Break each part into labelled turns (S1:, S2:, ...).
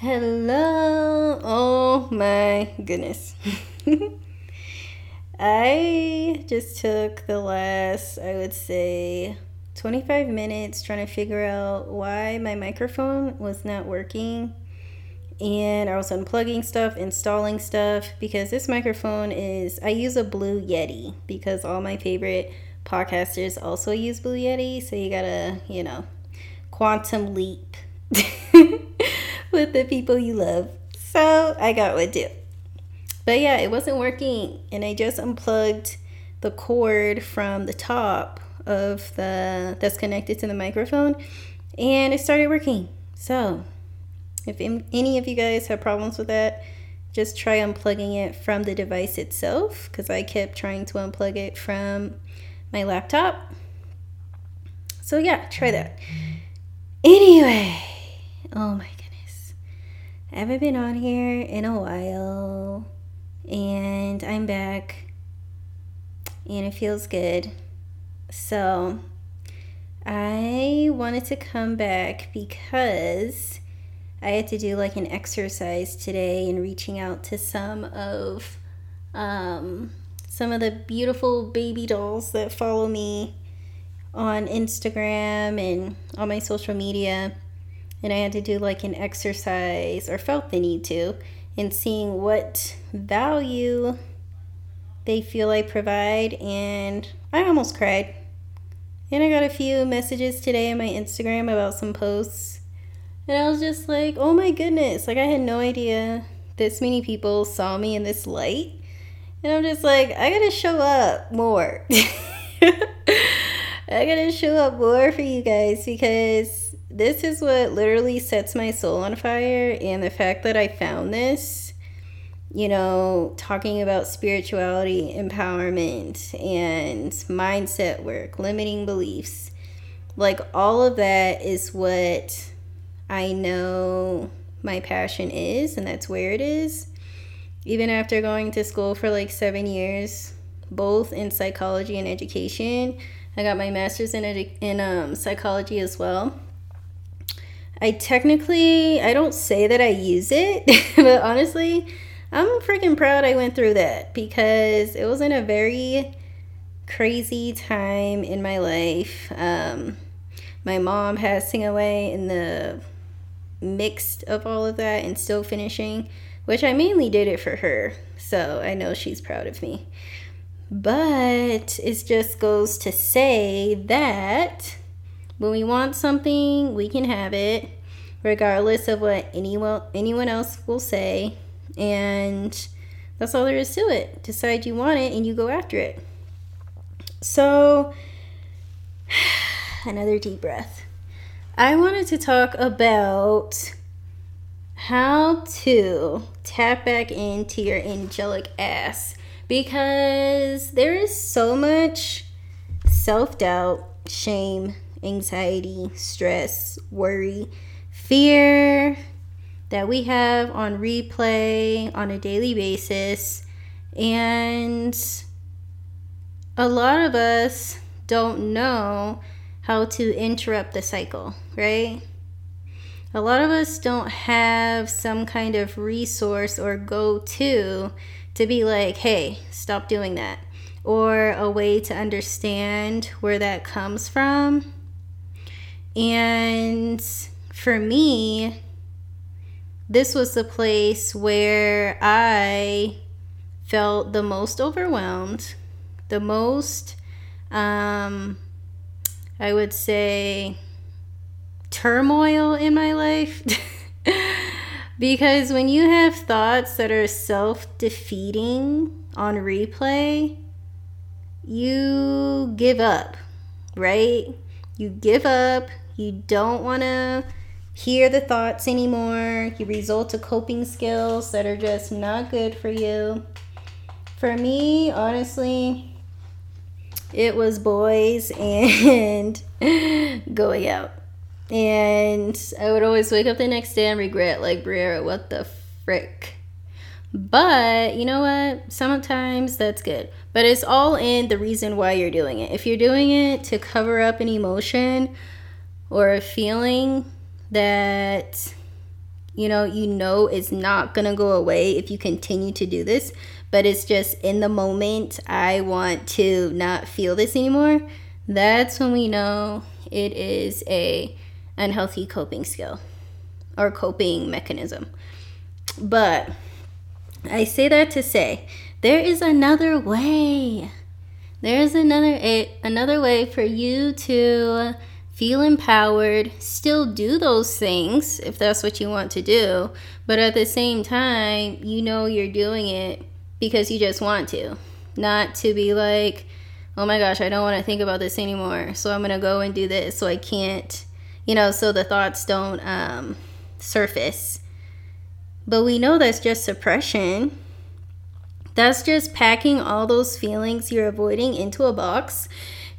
S1: Hello. Oh my goodness. I just took the last, I would say, 25 minutes trying to figure out why my microphone was not working. And I was unplugging stuff, installing stuff, because this microphone is, I use a Blue Yeti because all my favorite podcasters also use Blue Yeti. So you gotta, you know, quantum leap. with the people you love. So I got what do. But yeah, it wasn't working, and I just unplugged the cord from the top of the that's connected to the microphone, and it started working. So if any of you guys have problems with that, just try unplugging it from the device itself because I kept trying to unplug it from my laptop. So yeah, try that. Anyway, oh my I haven't been on here in a while, and I'm back, and it feels good. So, I wanted to come back because I had to do like an exercise today in reaching out to some of um, some of the beautiful baby dolls that follow me on Instagram and on my social media and I had to do like an exercise or felt the need to in seeing what value they feel I provide and I almost cried. And I got a few messages today on my Instagram about some posts. And I was just like, oh my goodness. Like, I had no idea this many people saw me in this light. And I'm just like, I gotta show up more. I gotta show up more for you guys because this is what literally sets my soul on fire. And the fact that I found this, you know, talking about spirituality, empowerment, and mindset work, limiting beliefs, like all of that is what I know my passion is, and that's where it is. Even after going to school for like seven years, both in psychology and education, I got my master's in, edu- in um, psychology as well I technically I don't say that I use it, but honestly, I'm freaking proud I went through that because it was in a very crazy time in my life. Um, my mom passing away in the mixed of all of that and still finishing, which I mainly did it for her. So I know she's proud of me. But it just goes to say that when we want something, we can have it regardless of what anyone anyone else will say. And that's all there is to it. Decide you want it and you go after it. So another deep breath. I wanted to talk about how to tap back into your angelic ass because there is so much self doubt, shame, anxiety, stress, worry, fear that we have on replay on a daily basis. And a lot of us don't know how to interrupt the cycle, right? A lot of us don't have some kind of resource or go to to be like, hey, stop doing that, or a way to understand where that comes from. And for me, this was the place where I felt the most overwhelmed, the most, um, I would say, turmoil in my life. because when you have thoughts that are self defeating on replay, you give up, right? You give up. You don't want to hear the thoughts anymore. You resort to coping skills that are just not good for you. For me, honestly, it was boys and going out. And I would always wake up the next day and regret, like, Briera, what the frick? But you know what? Sometimes that's good. But it's all in the reason why you're doing it. If you're doing it to cover up an emotion or a feeling, that You know, you know it's not going to go away if you continue to do this, but it's just in the moment I want to not feel this anymore. That's when we know it is a unhealthy coping skill or coping mechanism. But I say that to say there is another way. There is another another way for you to feel empowered, still do those things if that's what you want to do, but at the same time, you know you're doing it because you just want to, not to be like, oh my gosh, I don't want to think about this anymore, so I'm going to go and do this so I can't, you know, so the thoughts don't um, surface. But we know that's just suppression. That's just packing all those feelings you're avoiding into a box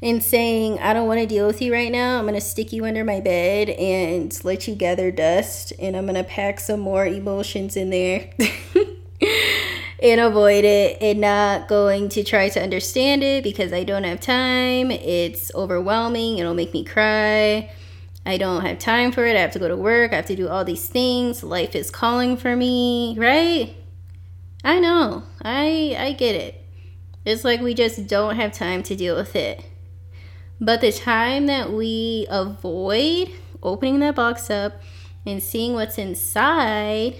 S1: and saying, I don't want to deal with you right now. I'm going to stick you under my bed and let you gather dust. And I'm going to pack some more emotions in there and avoid it and not going to try to understand it because I don't have time. It's overwhelming. It'll make me cry. I don't have time for it. I have to go to work. I have to do all these things. Life is calling for me, right? I know. I I get it. It's like we just don't have time to deal with it. But the time that we avoid opening that box up and seeing what's inside,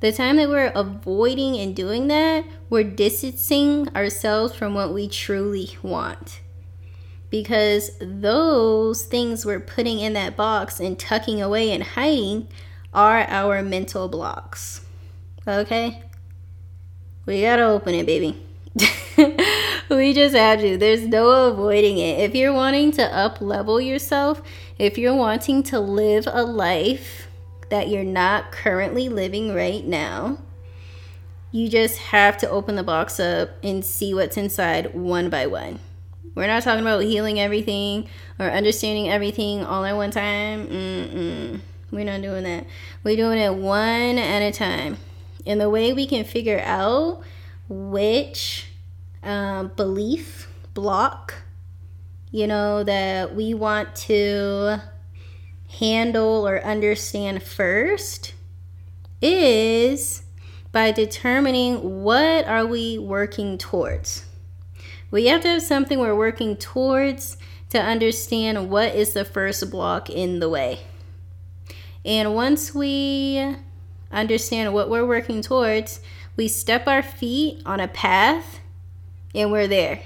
S1: the time that we're avoiding and doing that, we're distancing ourselves from what we truly want. Because those things we're putting in that box and tucking away and hiding are our mental blocks. Okay? We gotta open it, baby. we just have to. There's no avoiding it. If you're wanting to up level yourself, if you're wanting to live a life that you're not currently living right now, you just have to open the box up and see what's inside one by one. We're not talking about healing everything or understanding everything all at one time. Mm-mm. We're not doing that. We're doing it one at a time. And the way we can figure out which um, belief block, you know, that we want to handle or understand first is by determining what are we working towards. We have to have something we're working towards to understand what is the first block in the way. And once we understand what we're working towards, we step our feet on a path and we're there.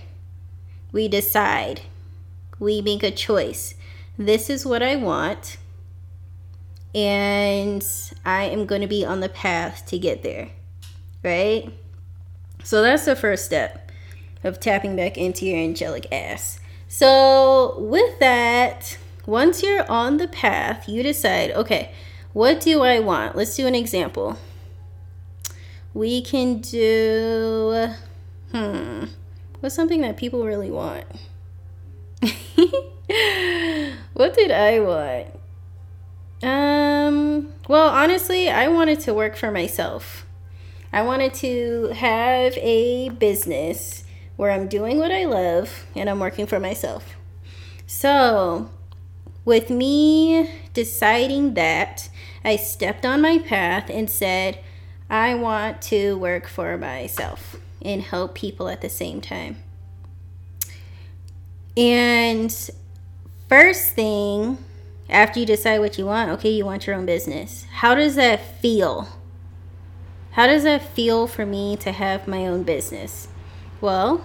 S1: We decide. We make a choice. This is what I want. And I am going to be on the path to get there. Right? So that's the first step of tapping back into your angelic ass. So, with that, once you're on the path, you decide, okay, what do I want? Let's do an example. We can do, hmm, What's something that people really want? what did I want? Um, well, honestly, I wanted to work for myself. I wanted to have a business where I'm doing what I love and I'm working for myself. So, with me deciding that, I stepped on my path and said, I want to work for myself and help people at the same time. And first thing, after you decide what you want, okay, you want your own business. How does that feel? How does that feel for me to have my own business? Well,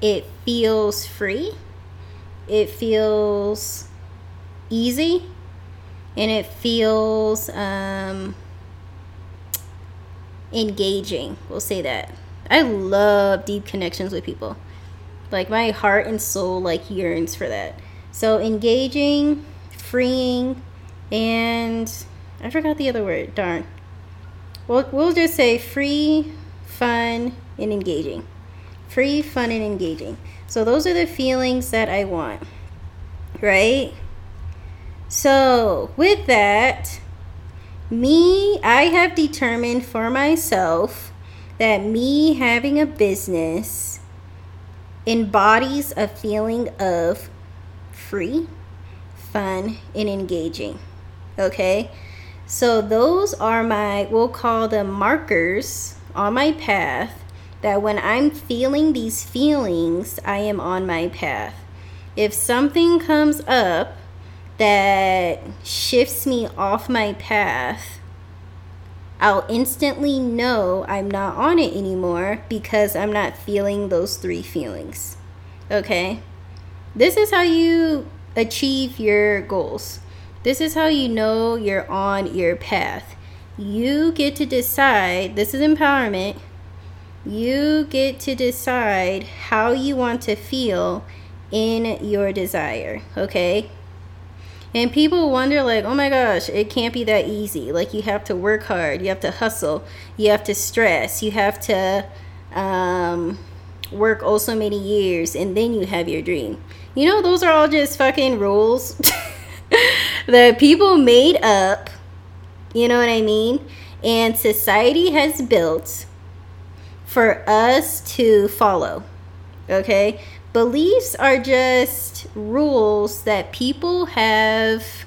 S1: it feels free, it feels easy, and it feels um, engaging. We'll say that. I love deep connections with people. Like my heart and soul like yearns for that. So engaging, freeing, and I forgot the other word. Darn. We'll, we'll just say free, fun, and engaging. Free, fun, and engaging. So those are the feelings that I want. Right? So with that, me, I have determined for myself that me having a business embodies a feeling of free, fun, and engaging. Okay? So those are my, we'll call them markers on my path that when I'm feeling these feelings, I am on my path. If something comes up that shifts me off my path, I'll instantly know I'm not on it anymore because I'm not feeling those three feelings. Okay? This is how you achieve your goals. This is how you know you're on your path. You get to decide, this is empowerment. You get to decide how you want to feel in your desire, okay? And people wonder, like, oh my gosh, it can't be that easy. Like, you have to work hard, you have to hustle, you have to stress, you have to um, work oh so many years, and then you have your dream. You know, those are all just fucking rules that people made up. You know what I mean? And society has built for us to follow. Okay? Beliefs are just rules that people have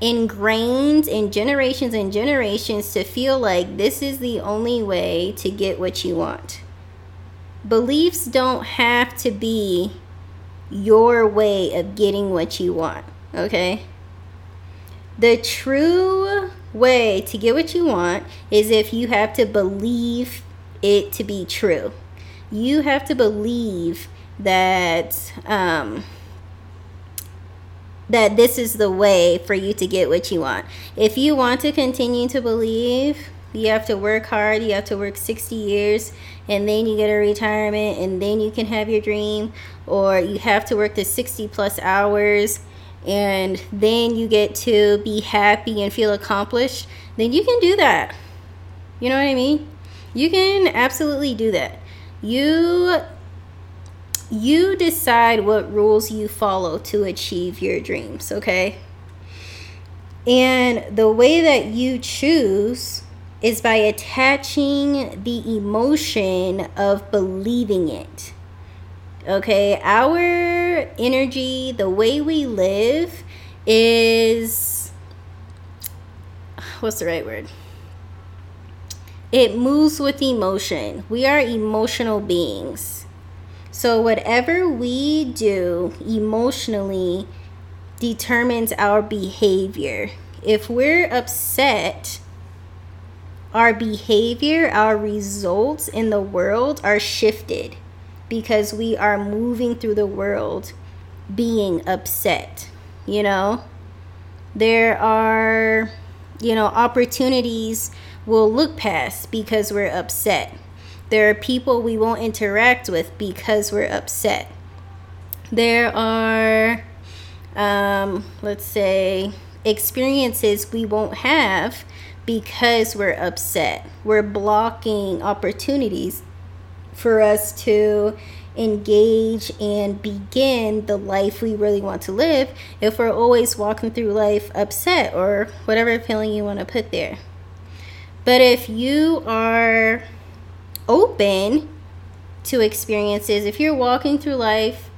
S1: ingrained in generations and generations to feel like this is the only way to get what you want. Beliefs don't have to be your way of getting what you want, okay? The true way to get what you want is if you have to believe it to be true. You have to believe that um, that this is the way for you to get what you want. If you want to continue to believe, you have to work hard, you have to work 60 years, and then you get a retirement, and then you can have your dream, or you have to work the 60 plus hours, and then you get to be happy and feel accomplished, then you can do that. You know what I mean? You can absolutely do that. You you decide what rules you follow to achieve your dreams, okay? And the way that you choose is by attaching the emotion of believing it. Okay, our energy, the way we live is what's the right word? It moves with emotion. We are emotional beings so, whatever we do emotionally determines our behavior. If we're upset, our behavior, our results in the world are shifted because we are moving through the world being upset. You know, there are, you know, opportunities we'll look past because we're upset there are people we won't interact with because we're upset. There are, um, let's say, experiences we won't have because we're upset. We're blocking opportunities for us to engage and begin the life we really want to live if we're always walking through life upset or whatever feeling you want to put there. But if you are open to experiences, if you're walking through life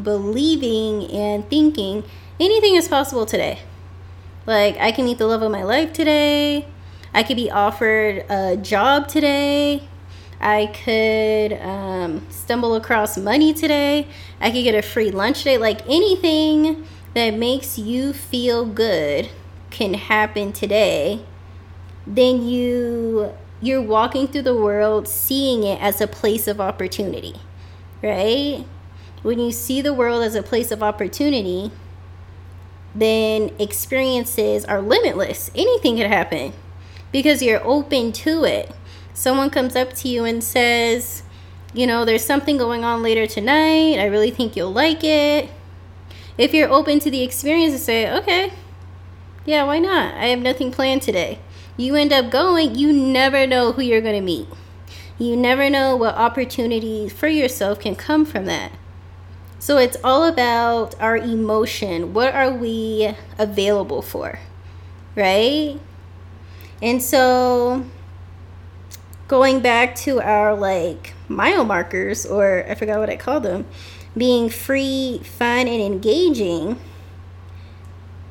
S1: believing and thinking anything is possible today, like I can meet the love of my life today, I could be offered a job today. I could um, stumble across money today. I could get a free lunch today. Like anything that makes you feel good can happen today. Then you you're walking through the world seeing it as a place of opportunity, right? When you see the world as a place of opportunity, then experiences are limitless. Anything could happen because you're open to it. Someone comes up to you and says, you know, there's something going on later tonight. I really think you'll like it. If you're open to the experience and say, okay, yeah, why not? I have nothing planned today you end up going, you never know who you're going to meet. You never know what opportunities for yourself can come from that. So it's all about our emotion. What are we available for? Right? And so going back to our like mile markers, or I forgot what I called them, being free, fun, and engaging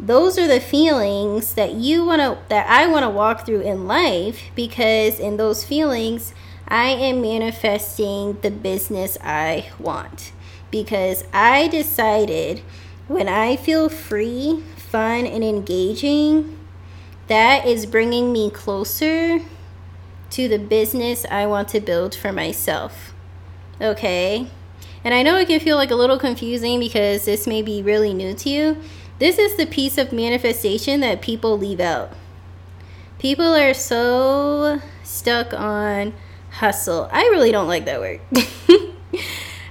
S1: those are the feelings that you want to that I want to walk through in life because in those feelings I am manifesting the business I want because I decided when I feel free, fun and engaging that is bringing me closer to the business I want to build for myself. Okay? And I know it can feel like a little confusing because this may be really new to you. This is the piece of manifestation that people leave out. People are so stuck on hustle. I really don't like that word.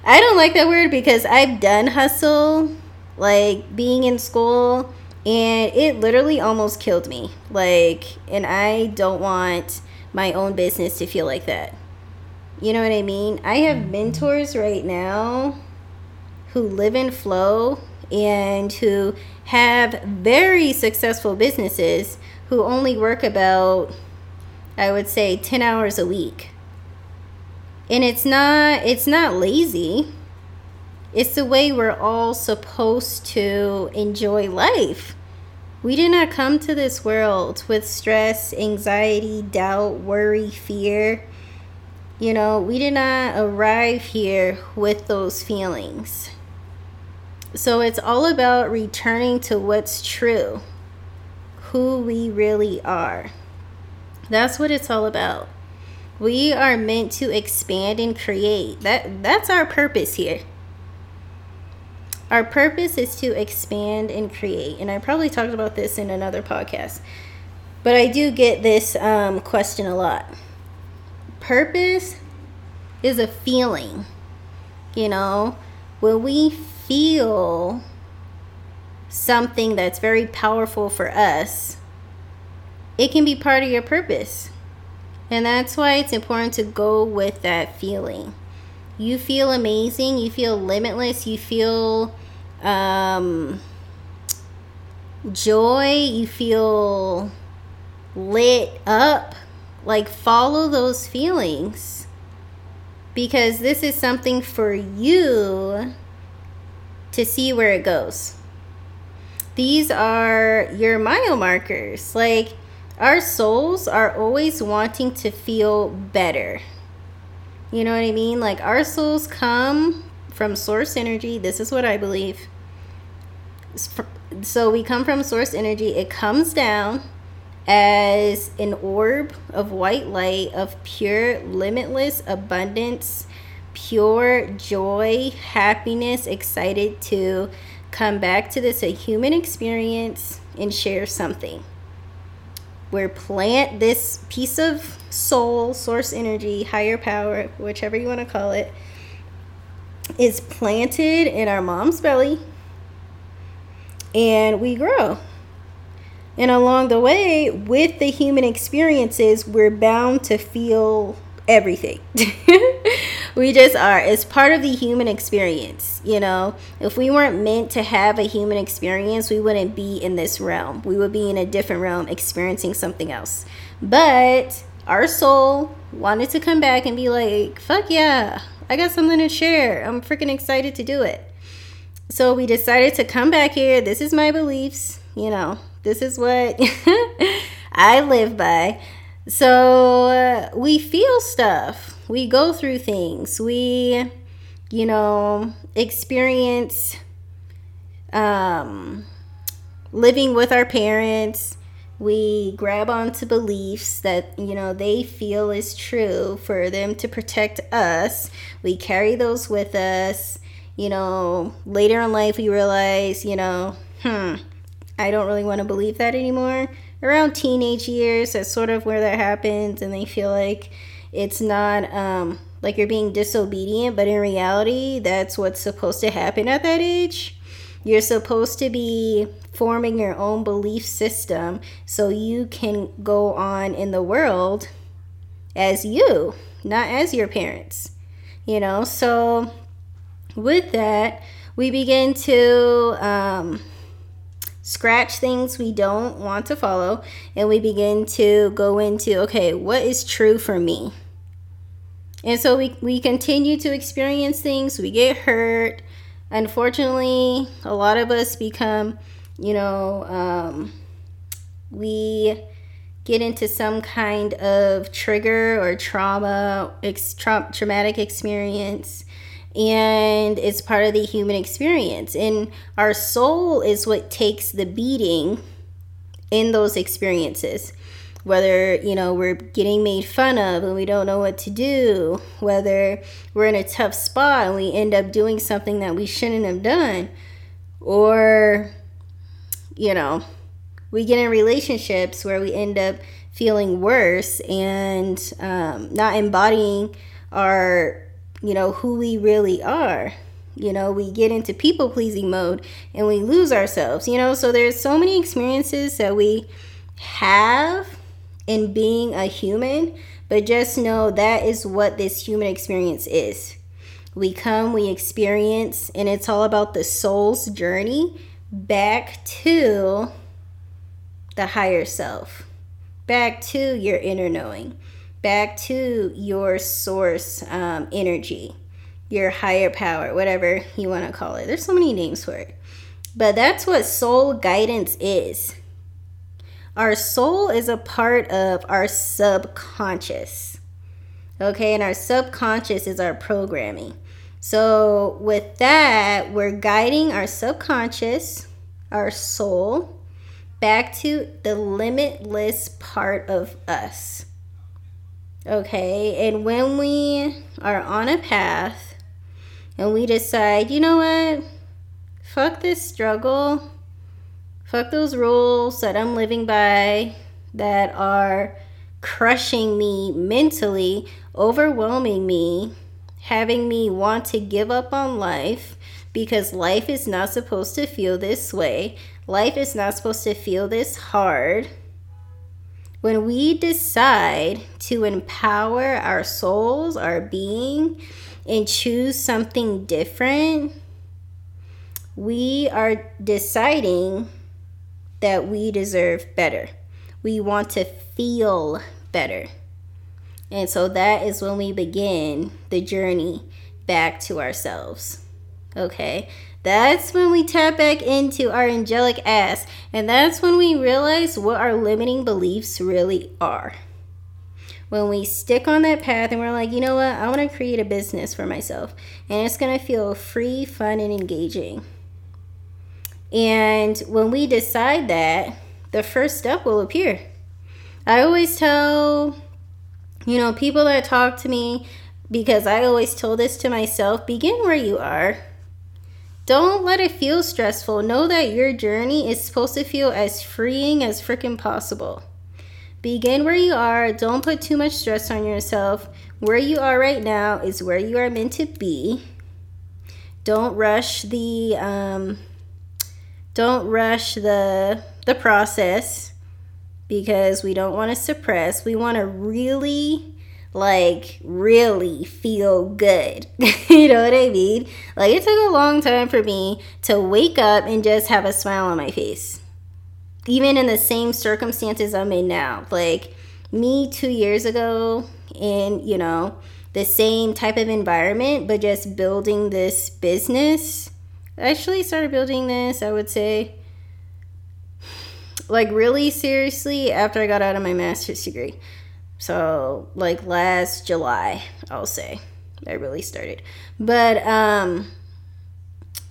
S1: I don't like that word because I've done hustle, like being in school, and it literally almost killed me. Like, and I don't want my own business to feel like that. You know what I mean? I have mm-hmm. mentors right now who live in flow and who have very successful businesses who only work about I would say 10 hours a week. And it's not it's not lazy. It's the way we're all supposed to enjoy life. We did not come to this world with stress, anxiety, doubt, worry, fear. You know, we did not arrive here with those feelings. So it's all about returning to what's true, who we really are. That's what it's all about. We are meant to expand and create. That that's our purpose here. Our purpose is to expand and create. And I probably talked about this in another podcast. But I do get this um, question a lot. Purpose is a feeling. You know, when we feel something that's very powerful for us, it can be part of your purpose. And that's why it's important to go with that feeling. You feel amazing, you feel limitless, you feel um, joy, you feel lit up. Like, follow those feelings because this is something for you to see where it goes. These are your mile markers. Like, our souls are always wanting to feel better. You know what I mean? Like, our souls come from source energy. This is what I believe so we come from source energy it comes down as an orb of white light of pure limitless abundance pure joy happiness excited to come back to this a human experience and share something where plant this piece of soul source energy higher power whichever you want to call it is planted in our mom's belly and we grow. And along the way, with the human experiences, we're bound to feel everything. we just are. It's part of the human experience, you know. If we weren't meant to have a human experience, we wouldn't be in this realm. We would be in a different realm experiencing something else. But our soul wanted to come back and be like, fuck yeah, I got something to share. I'm freaking excited to do it. So we decided to come back here. This is my beliefs. You know, this is what I live by. So uh, we feel stuff. We go through things. We, you know, experience um, living with our parents. We grab onto beliefs that, you know, they feel is true for them to protect us. We carry those with us you know, later in life we realize, you know, hmm, I don't really want to believe that anymore. Around teenage years, that's sort of where that happens, and they feel like it's not um, like you're being disobedient, but in reality, that's what's supposed to happen at that age. You're supposed to be forming your own belief system so you can go on in the world as you, not as your parents. You know, so with that, we begin to um, scratch things we don't want to follow and we begin to go into okay, what is true for me? And so we, we continue to experience things, we get hurt. Unfortunately, a lot of us become you know, um, we get into some kind of trigger or trauma, ex- tra- traumatic experience, and it's part of the human experience. And our soul is what takes the beating in those experiences. Whether, you know, we're getting made fun of and we don't know what to do, whether we're in a tough spot and we end up doing something that we shouldn't have done, or, you know, we get in relationships where we end up feeling worse and um, not embodying our you know who we really are. You know we get into people pleasing mode and we lose ourselves you know? So there's so many experiences that we have in being a human but just know that is what this human experience is. We come we experience and it's all about the soul's journey back to the higher self, back to your inner knowing, back to your source um, energy, your higher power, whatever you want to call it. There's so many names for it. But that's what soul guidance is. Our soul is a part of our subconscious. Okay, and our subconscious is our programming. So, with that, we're guiding our subconscious, our soul, back to the limitless part of us. Okay, and when we are on a path and we decide, you know what, fuck this struggle, fuck those rules that I'm living by that are crushing me mentally, overwhelming me, having me want to give up on life because life is not supposed to feel this way. Life is not supposed to feel this hard. When we decide to empower our souls, our being, and choose something different, we are deciding that we deserve better. We want to feel better. And so that is when we begin the journey back to ourselves. Okay? That's when we tap back into our angelic ass. And that's when we realize what our limiting beliefs really are. When we stick on that path and we're like, you know what, I want to create a business for myself. And it's going to feel free, fun, and engaging. And when we decide that, the first step will appear. I always tell, you know, people that talk to me, because I always told this to myself begin where you are don't let it feel stressful. Know that your journey is supposed to feel as freeing as freaking possible. Begin where you are. Don't put too much stress on yourself. Where you are right now is where you are meant to be. Don't rush the um, don't rush the the process because we don't want to suppress. We want to really like really feel good. you know what I mean? Like it took a long time for me to wake up and just have a smile on my face. Even in the same circumstances I'm in now. Like me 2 years ago in, you know, the same type of environment but just building this business. I actually started building this, I would say like really seriously after I got out of my master's degree. So like last July, I'll say I really started. But um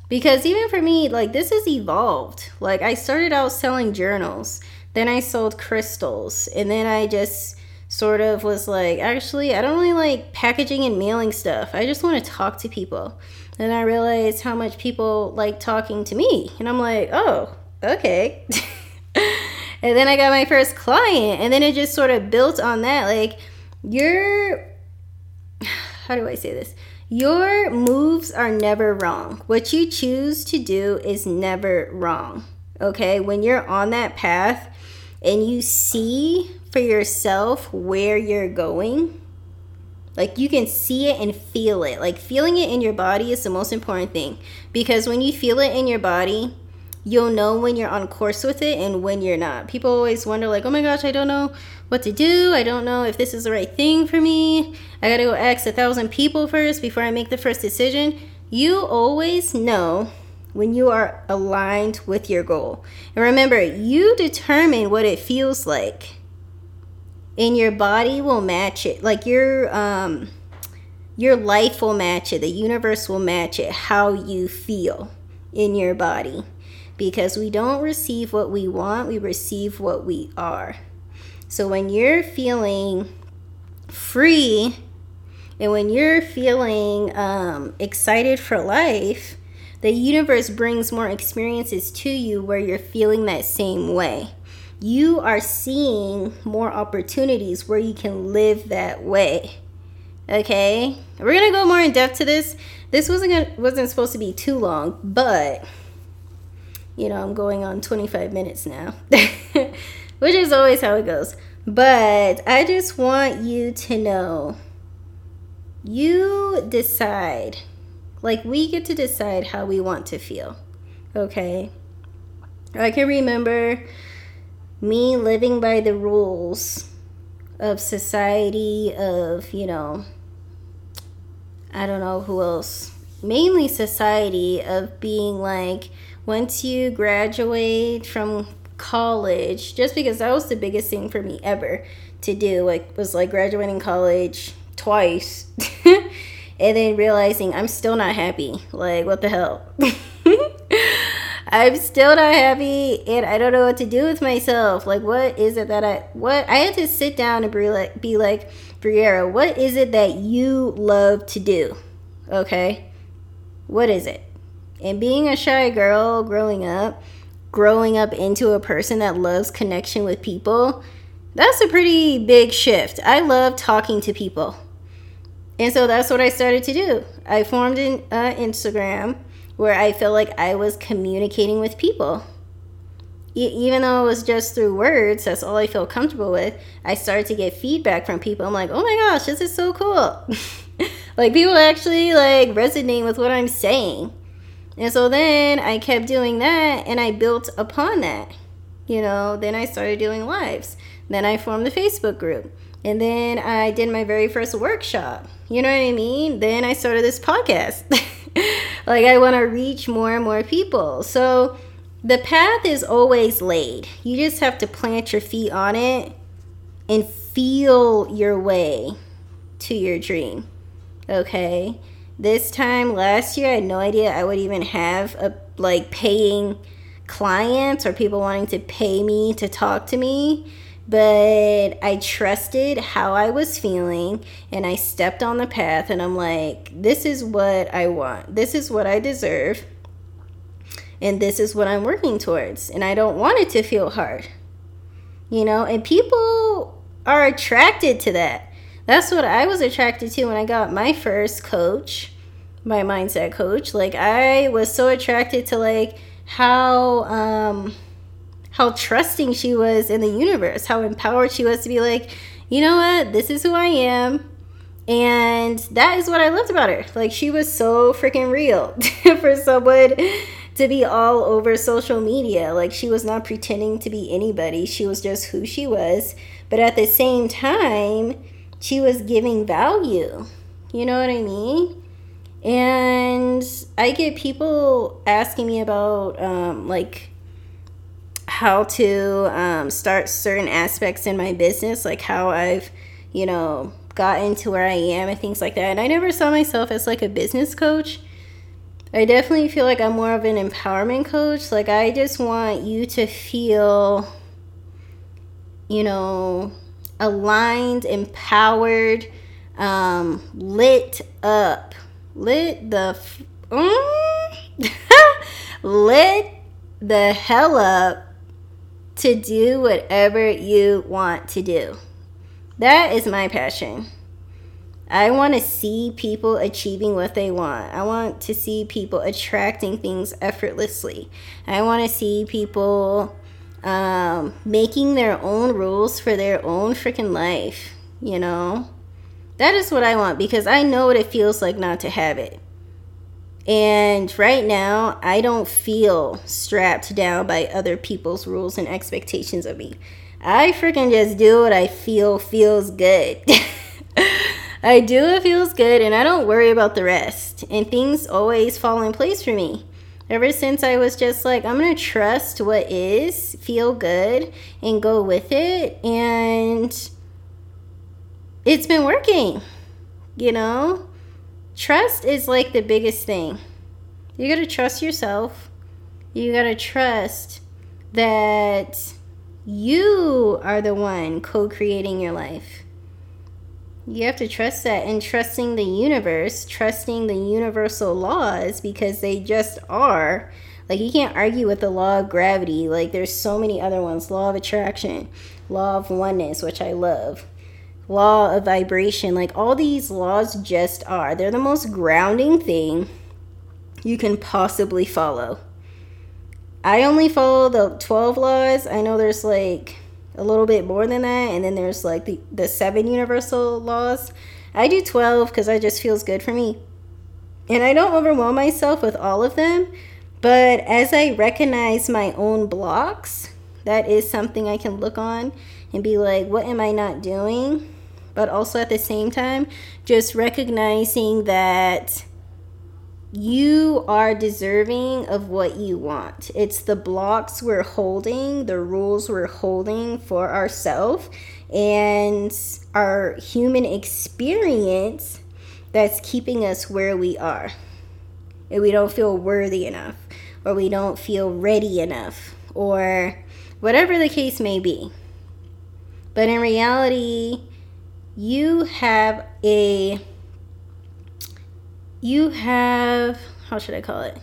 S1: because even for me, like this has evolved. Like I started out selling journals, then I sold crystals, and then I just sort of was like, actually, I don't really like packaging and mailing stuff. I just want to talk to people. And I realized how much people like talking to me. And I'm like, oh, okay. And then I got my first client. And then it just sort of built on that. Like, your, how do I say this? Your moves are never wrong. What you choose to do is never wrong. Okay? When you're on that path and you see for yourself where you're going, like you can see it and feel it. Like feeling it in your body is the most important thing because when you feel it in your body, you'll know when you're on course with it and when you're not. People always wonder, like, oh my gosh, I don't know what to do. I don't know if this is the right thing for me. I gotta go ask a thousand people first before I make the first decision. You always know when you are aligned with your goal. And remember, you determine what it feels like. And your body will match it. Like your um your life will match it. The universe will match it how you feel in your body. Because we don't receive what we want, we receive what we are. So when you're feeling free and when you're feeling um, excited for life, the universe brings more experiences to you where you're feeling that same way. You are seeing more opportunities where you can live that way. Okay, we're gonna go more in depth to this. This wasn't gonna, wasn't supposed to be too long, but you know I'm going on 25 minutes now, which is always how it goes. But I just want you to know you decide like we get to decide how we want to feel. Okay? I can remember me living by the rules of society of, you know, I don't know who else. Mainly society of being like once you graduate from college, just because that was the biggest thing for me ever to do, like was like graduating college twice. and then realizing I'm still not happy. Like, what the hell? I'm still not happy and I don't know what to do with myself. Like, what is it that I, what, I had to sit down and be like, be like, Briera, what is it that you love to do? Okay? What is it? And being a shy girl growing up, growing up into a person that loves connection with people, that's a pretty big shift. I love talking to people. And so that's what I started to do. I formed an uh, Instagram where I felt like I was communicating with people. E- even though it was just through words, that's all I felt comfortable with. I started to get feedback from people. I'm like, oh my gosh, this is so cool. like people actually like resonate with what I'm saying. And so then I kept doing that and I built upon that. You know, then I started doing lives. Then I formed the Facebook group. And then I did my very first workshop. You know what I mean? Then I started this podcast. like I want to reach more and more people. So the path is always laid. You just have to plant your feet on it and feel your way to your dream. Okay? This time last year I had no idea I would even have a like paying clients or people wanting to pay me to talk to me but I trusted how I was feeling and I stepped on the path and I'm like, this is what I want. This is what I deserve. And this is what I'm working towards. And I don't want it to feel hard. You know, and people are attracted to that. That's what I was attracted to when I got my first coach, my mindset coach. Like I was so attracted to like how um how trusting she was in the universe, how empowered she was to be like, you know what, this is who I am. And that is what I loved about her. Like, she was so freaking real for someone to be all over social media. Like, she was not pretending to be anybody, she was just who she was. But at the same time, she was giving value. You know what I mean? And I get people asking me about, um, like, how to um, start certain aspects in my business, like how I've, you know, gotten to where I am and things like that. And I never saw myself as like a business coach. I definitely feel like I'm more of an empowerment coach. Like, I just want you to feel, you know, aligned, empowered, um, lit up. Lit the. F- mm? lit the hell up to do whatever you want to do. That is my passion. I want to see people achieving what they want. I want to see people attracting things effortlessly. I want to see people um, making their own rules for their own freaking life, you know? That is what I want because I know what it feels like not to have it. And right now, I don't feel strapped down by other people's rules and expectations of me. I freaking just do what I feel feels good. I do what feels good and I don't worry about the rest. And things always fall in place for me. Ever since I was just like, I'm going to trust what is, feel good, and go with it. And it's been working, you know? Trust is like the biggest thing. You got to trust yourself. You got to trust that you are the one co creating your life. You have to trust that and trusting the universe, trusting the universal laws because they just are. Like, you can't argue with the law of gravity. Like, there's so many other ones law of attraction, law of oneness, which I love, law of vibration. Like, all these laws just are. They're the most grounding thing you can possibly follow. I only follow the 12 laws. I know there's like a little bit more than that and then there's like the, the seven universal laws i do 12 because it just feels good for me and i don't overwhelm myself with all of them but as i recognize my own blocks that is something i can look on and be like what am i not doing but also at the same time just recognizing that you are deserving of what you want. It's the blocks we're holding, the rules we're holding for ourselves, and our human experience that's keeping us where we are. And we don't feel worthy enough, or we don't feel ready enough, or whatever the case may be. But in reality, you have a you have how should I call it?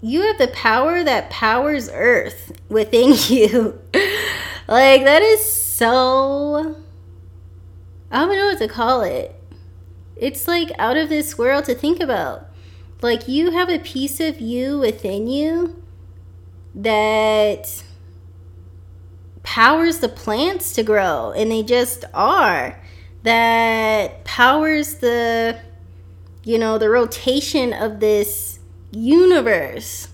S1: You have the power that powers Earth within you. like that is so I don't know what to call it. It's like out of this world to think about. Like you have a piece of you within you that powers the plants to grow and they just are that powers the you know, the rotation of this universe,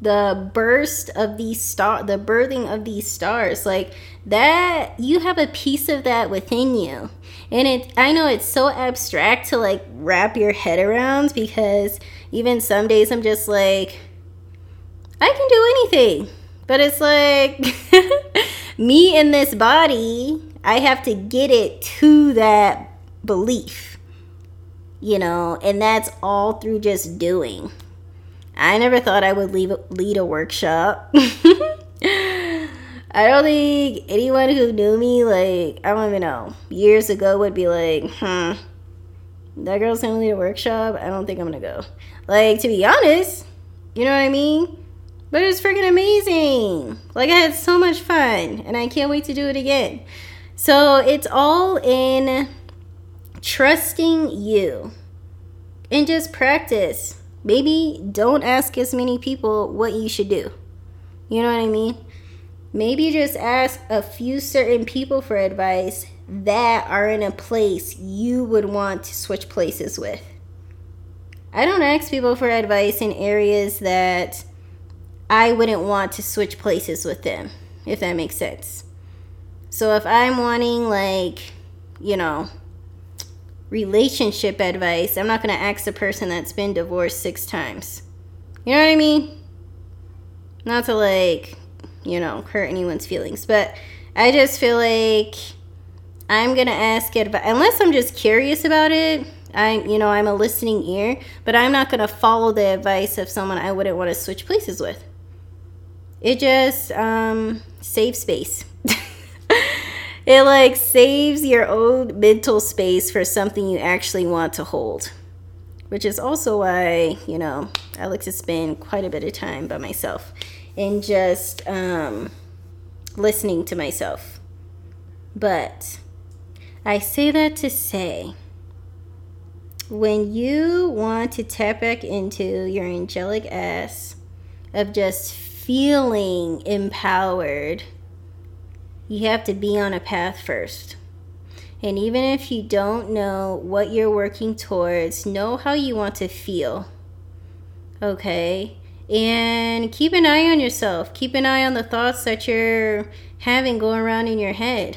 S1: the burst of these star, the birthing of these stars, like that, you have a piece of that within you. And it, I know it's so abstract to like wrap your head around because even some days I'm just like, I can do anything. But it's like, me in this body, I have to get it to that belief you know, and that's all through just doing. I never thought I would leave, lead a workshop. I don't think anyone who knew me, like, I don't even know, years ago would be like, hmm, that girl's gonna lead a workshop. I don't think I'm gonna go. Like, to be honest, you know what I mean? But it was freaking amazing. Like, I had so much fun, and I can't wait to do it again. So, it's all in trusting you and just practice. Maybe don't ask as many people what you should do. You know what I mean? Maybe just ask a few certain people for advice that are in a place you would want to switch places with. I don't ask people for advice in areas that I wouldn't want to switch places with them, if that makes sense. So if I'm wanting, like, you know, relationship advice, I'm not going to ask the person that's been divorced six times. You know what I mean? Not to like, you know, hurt anyone's feelings, but I just feel like I'm going to ask it unless I'm just curious about it. I'm, you know, I'm a listening ear, but I'm not going to follow the advice of someone I wouldn't want to switch places with. It just um, saves space. it like saves your own mental space for something you actually want to hold which is also why you know i like to spend quite a bit of time by myself and just um, listening to myself but i say that to say when you want to tap back into your angelic ass of just feeling empowered you have to be on a path first. And even if you don't know what you're working towards, know how you want to feel. Okay? And keep an eye on yourself. Keep an eye on the thoughts that you're having going around in your head.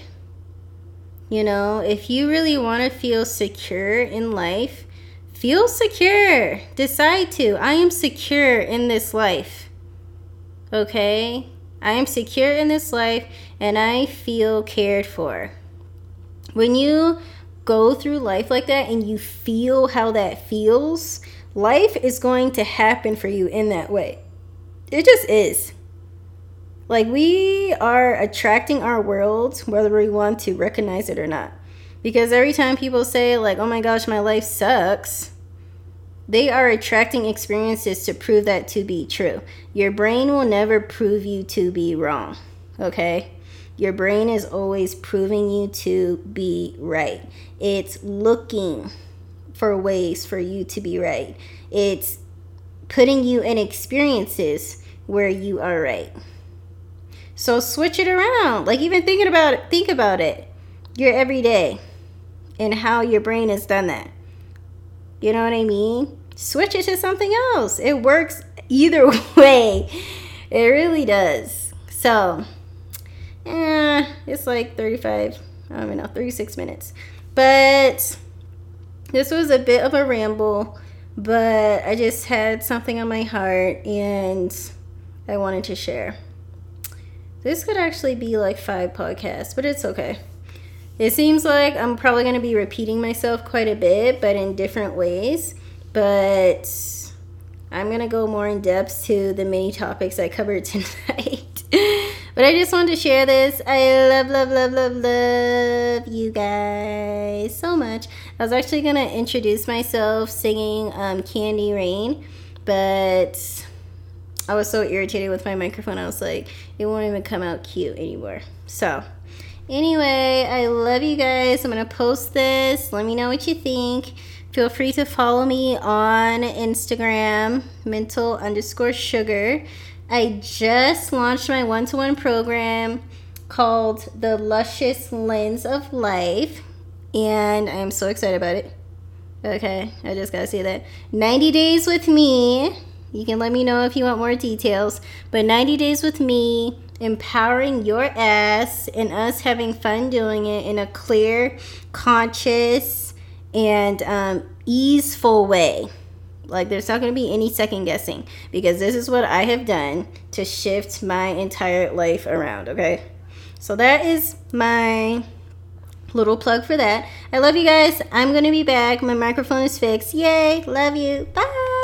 S1: You know, if you really want to feel secure in life, feel secure. Decide to. I am secure in this life. Okay? I am secure in this life and I feel cared for. When you go through life like that and you feel how that feels, life is going to happen for you in that way. It just is. Like we are attracting our world whether we want to recognize it or not. Because every time people say, like, oh my gosh, my life sucks, they are attracting experiences to prove that to be true. Your brain will never prove you to be wrong, okay? Your brain is always proving you to be right. It's looking for ways for you to be right. It's putting you in experiences where you are right. So switch it around. Like even thinking about it, think about it. Your everyday and how your brain has done that. You know what I mean? Switch it to something else. It works either way. It really does. So, eh, it's like 35, I don't even know, 36 minutes. But this was a bit of a ramble, but I just had something on my heart and I wanted to share. This could actually be like five podcasts, but it's okay. It seems like I'm probably going to be repeating myself quite a bit, but in different ways. But I'm going to go more in depth to the many topics I covered tonight. but I just wanted to share this. I love, love, love, love, love you guys so much. I was actually going to introduce myself singing um, Candy Rain, but I was so irritated with my microphone. I was like, it won't even come out cute anymore. So. Anyway, I love you guys. I'm going to post this. Let me know what you think. Feel free to follow me on Instagram, mental underscore sugar. I just launched my one to one program called The Luscious Lens of Life, and I'm so excited about it. Okay, I just gotta say that. 90 days with me. You can let me know if you want more details, but 90 days with me empowering your ass and us having fun doing it in a clear, conscious, and um, easeful way. Like, there's not going to be any second guessing because this is what I have done to shift my entire life around, okay? So, that is my little plug for that. I love you guys. I'm going to be back. My microphone is fixed. Yay. Love you. Bye.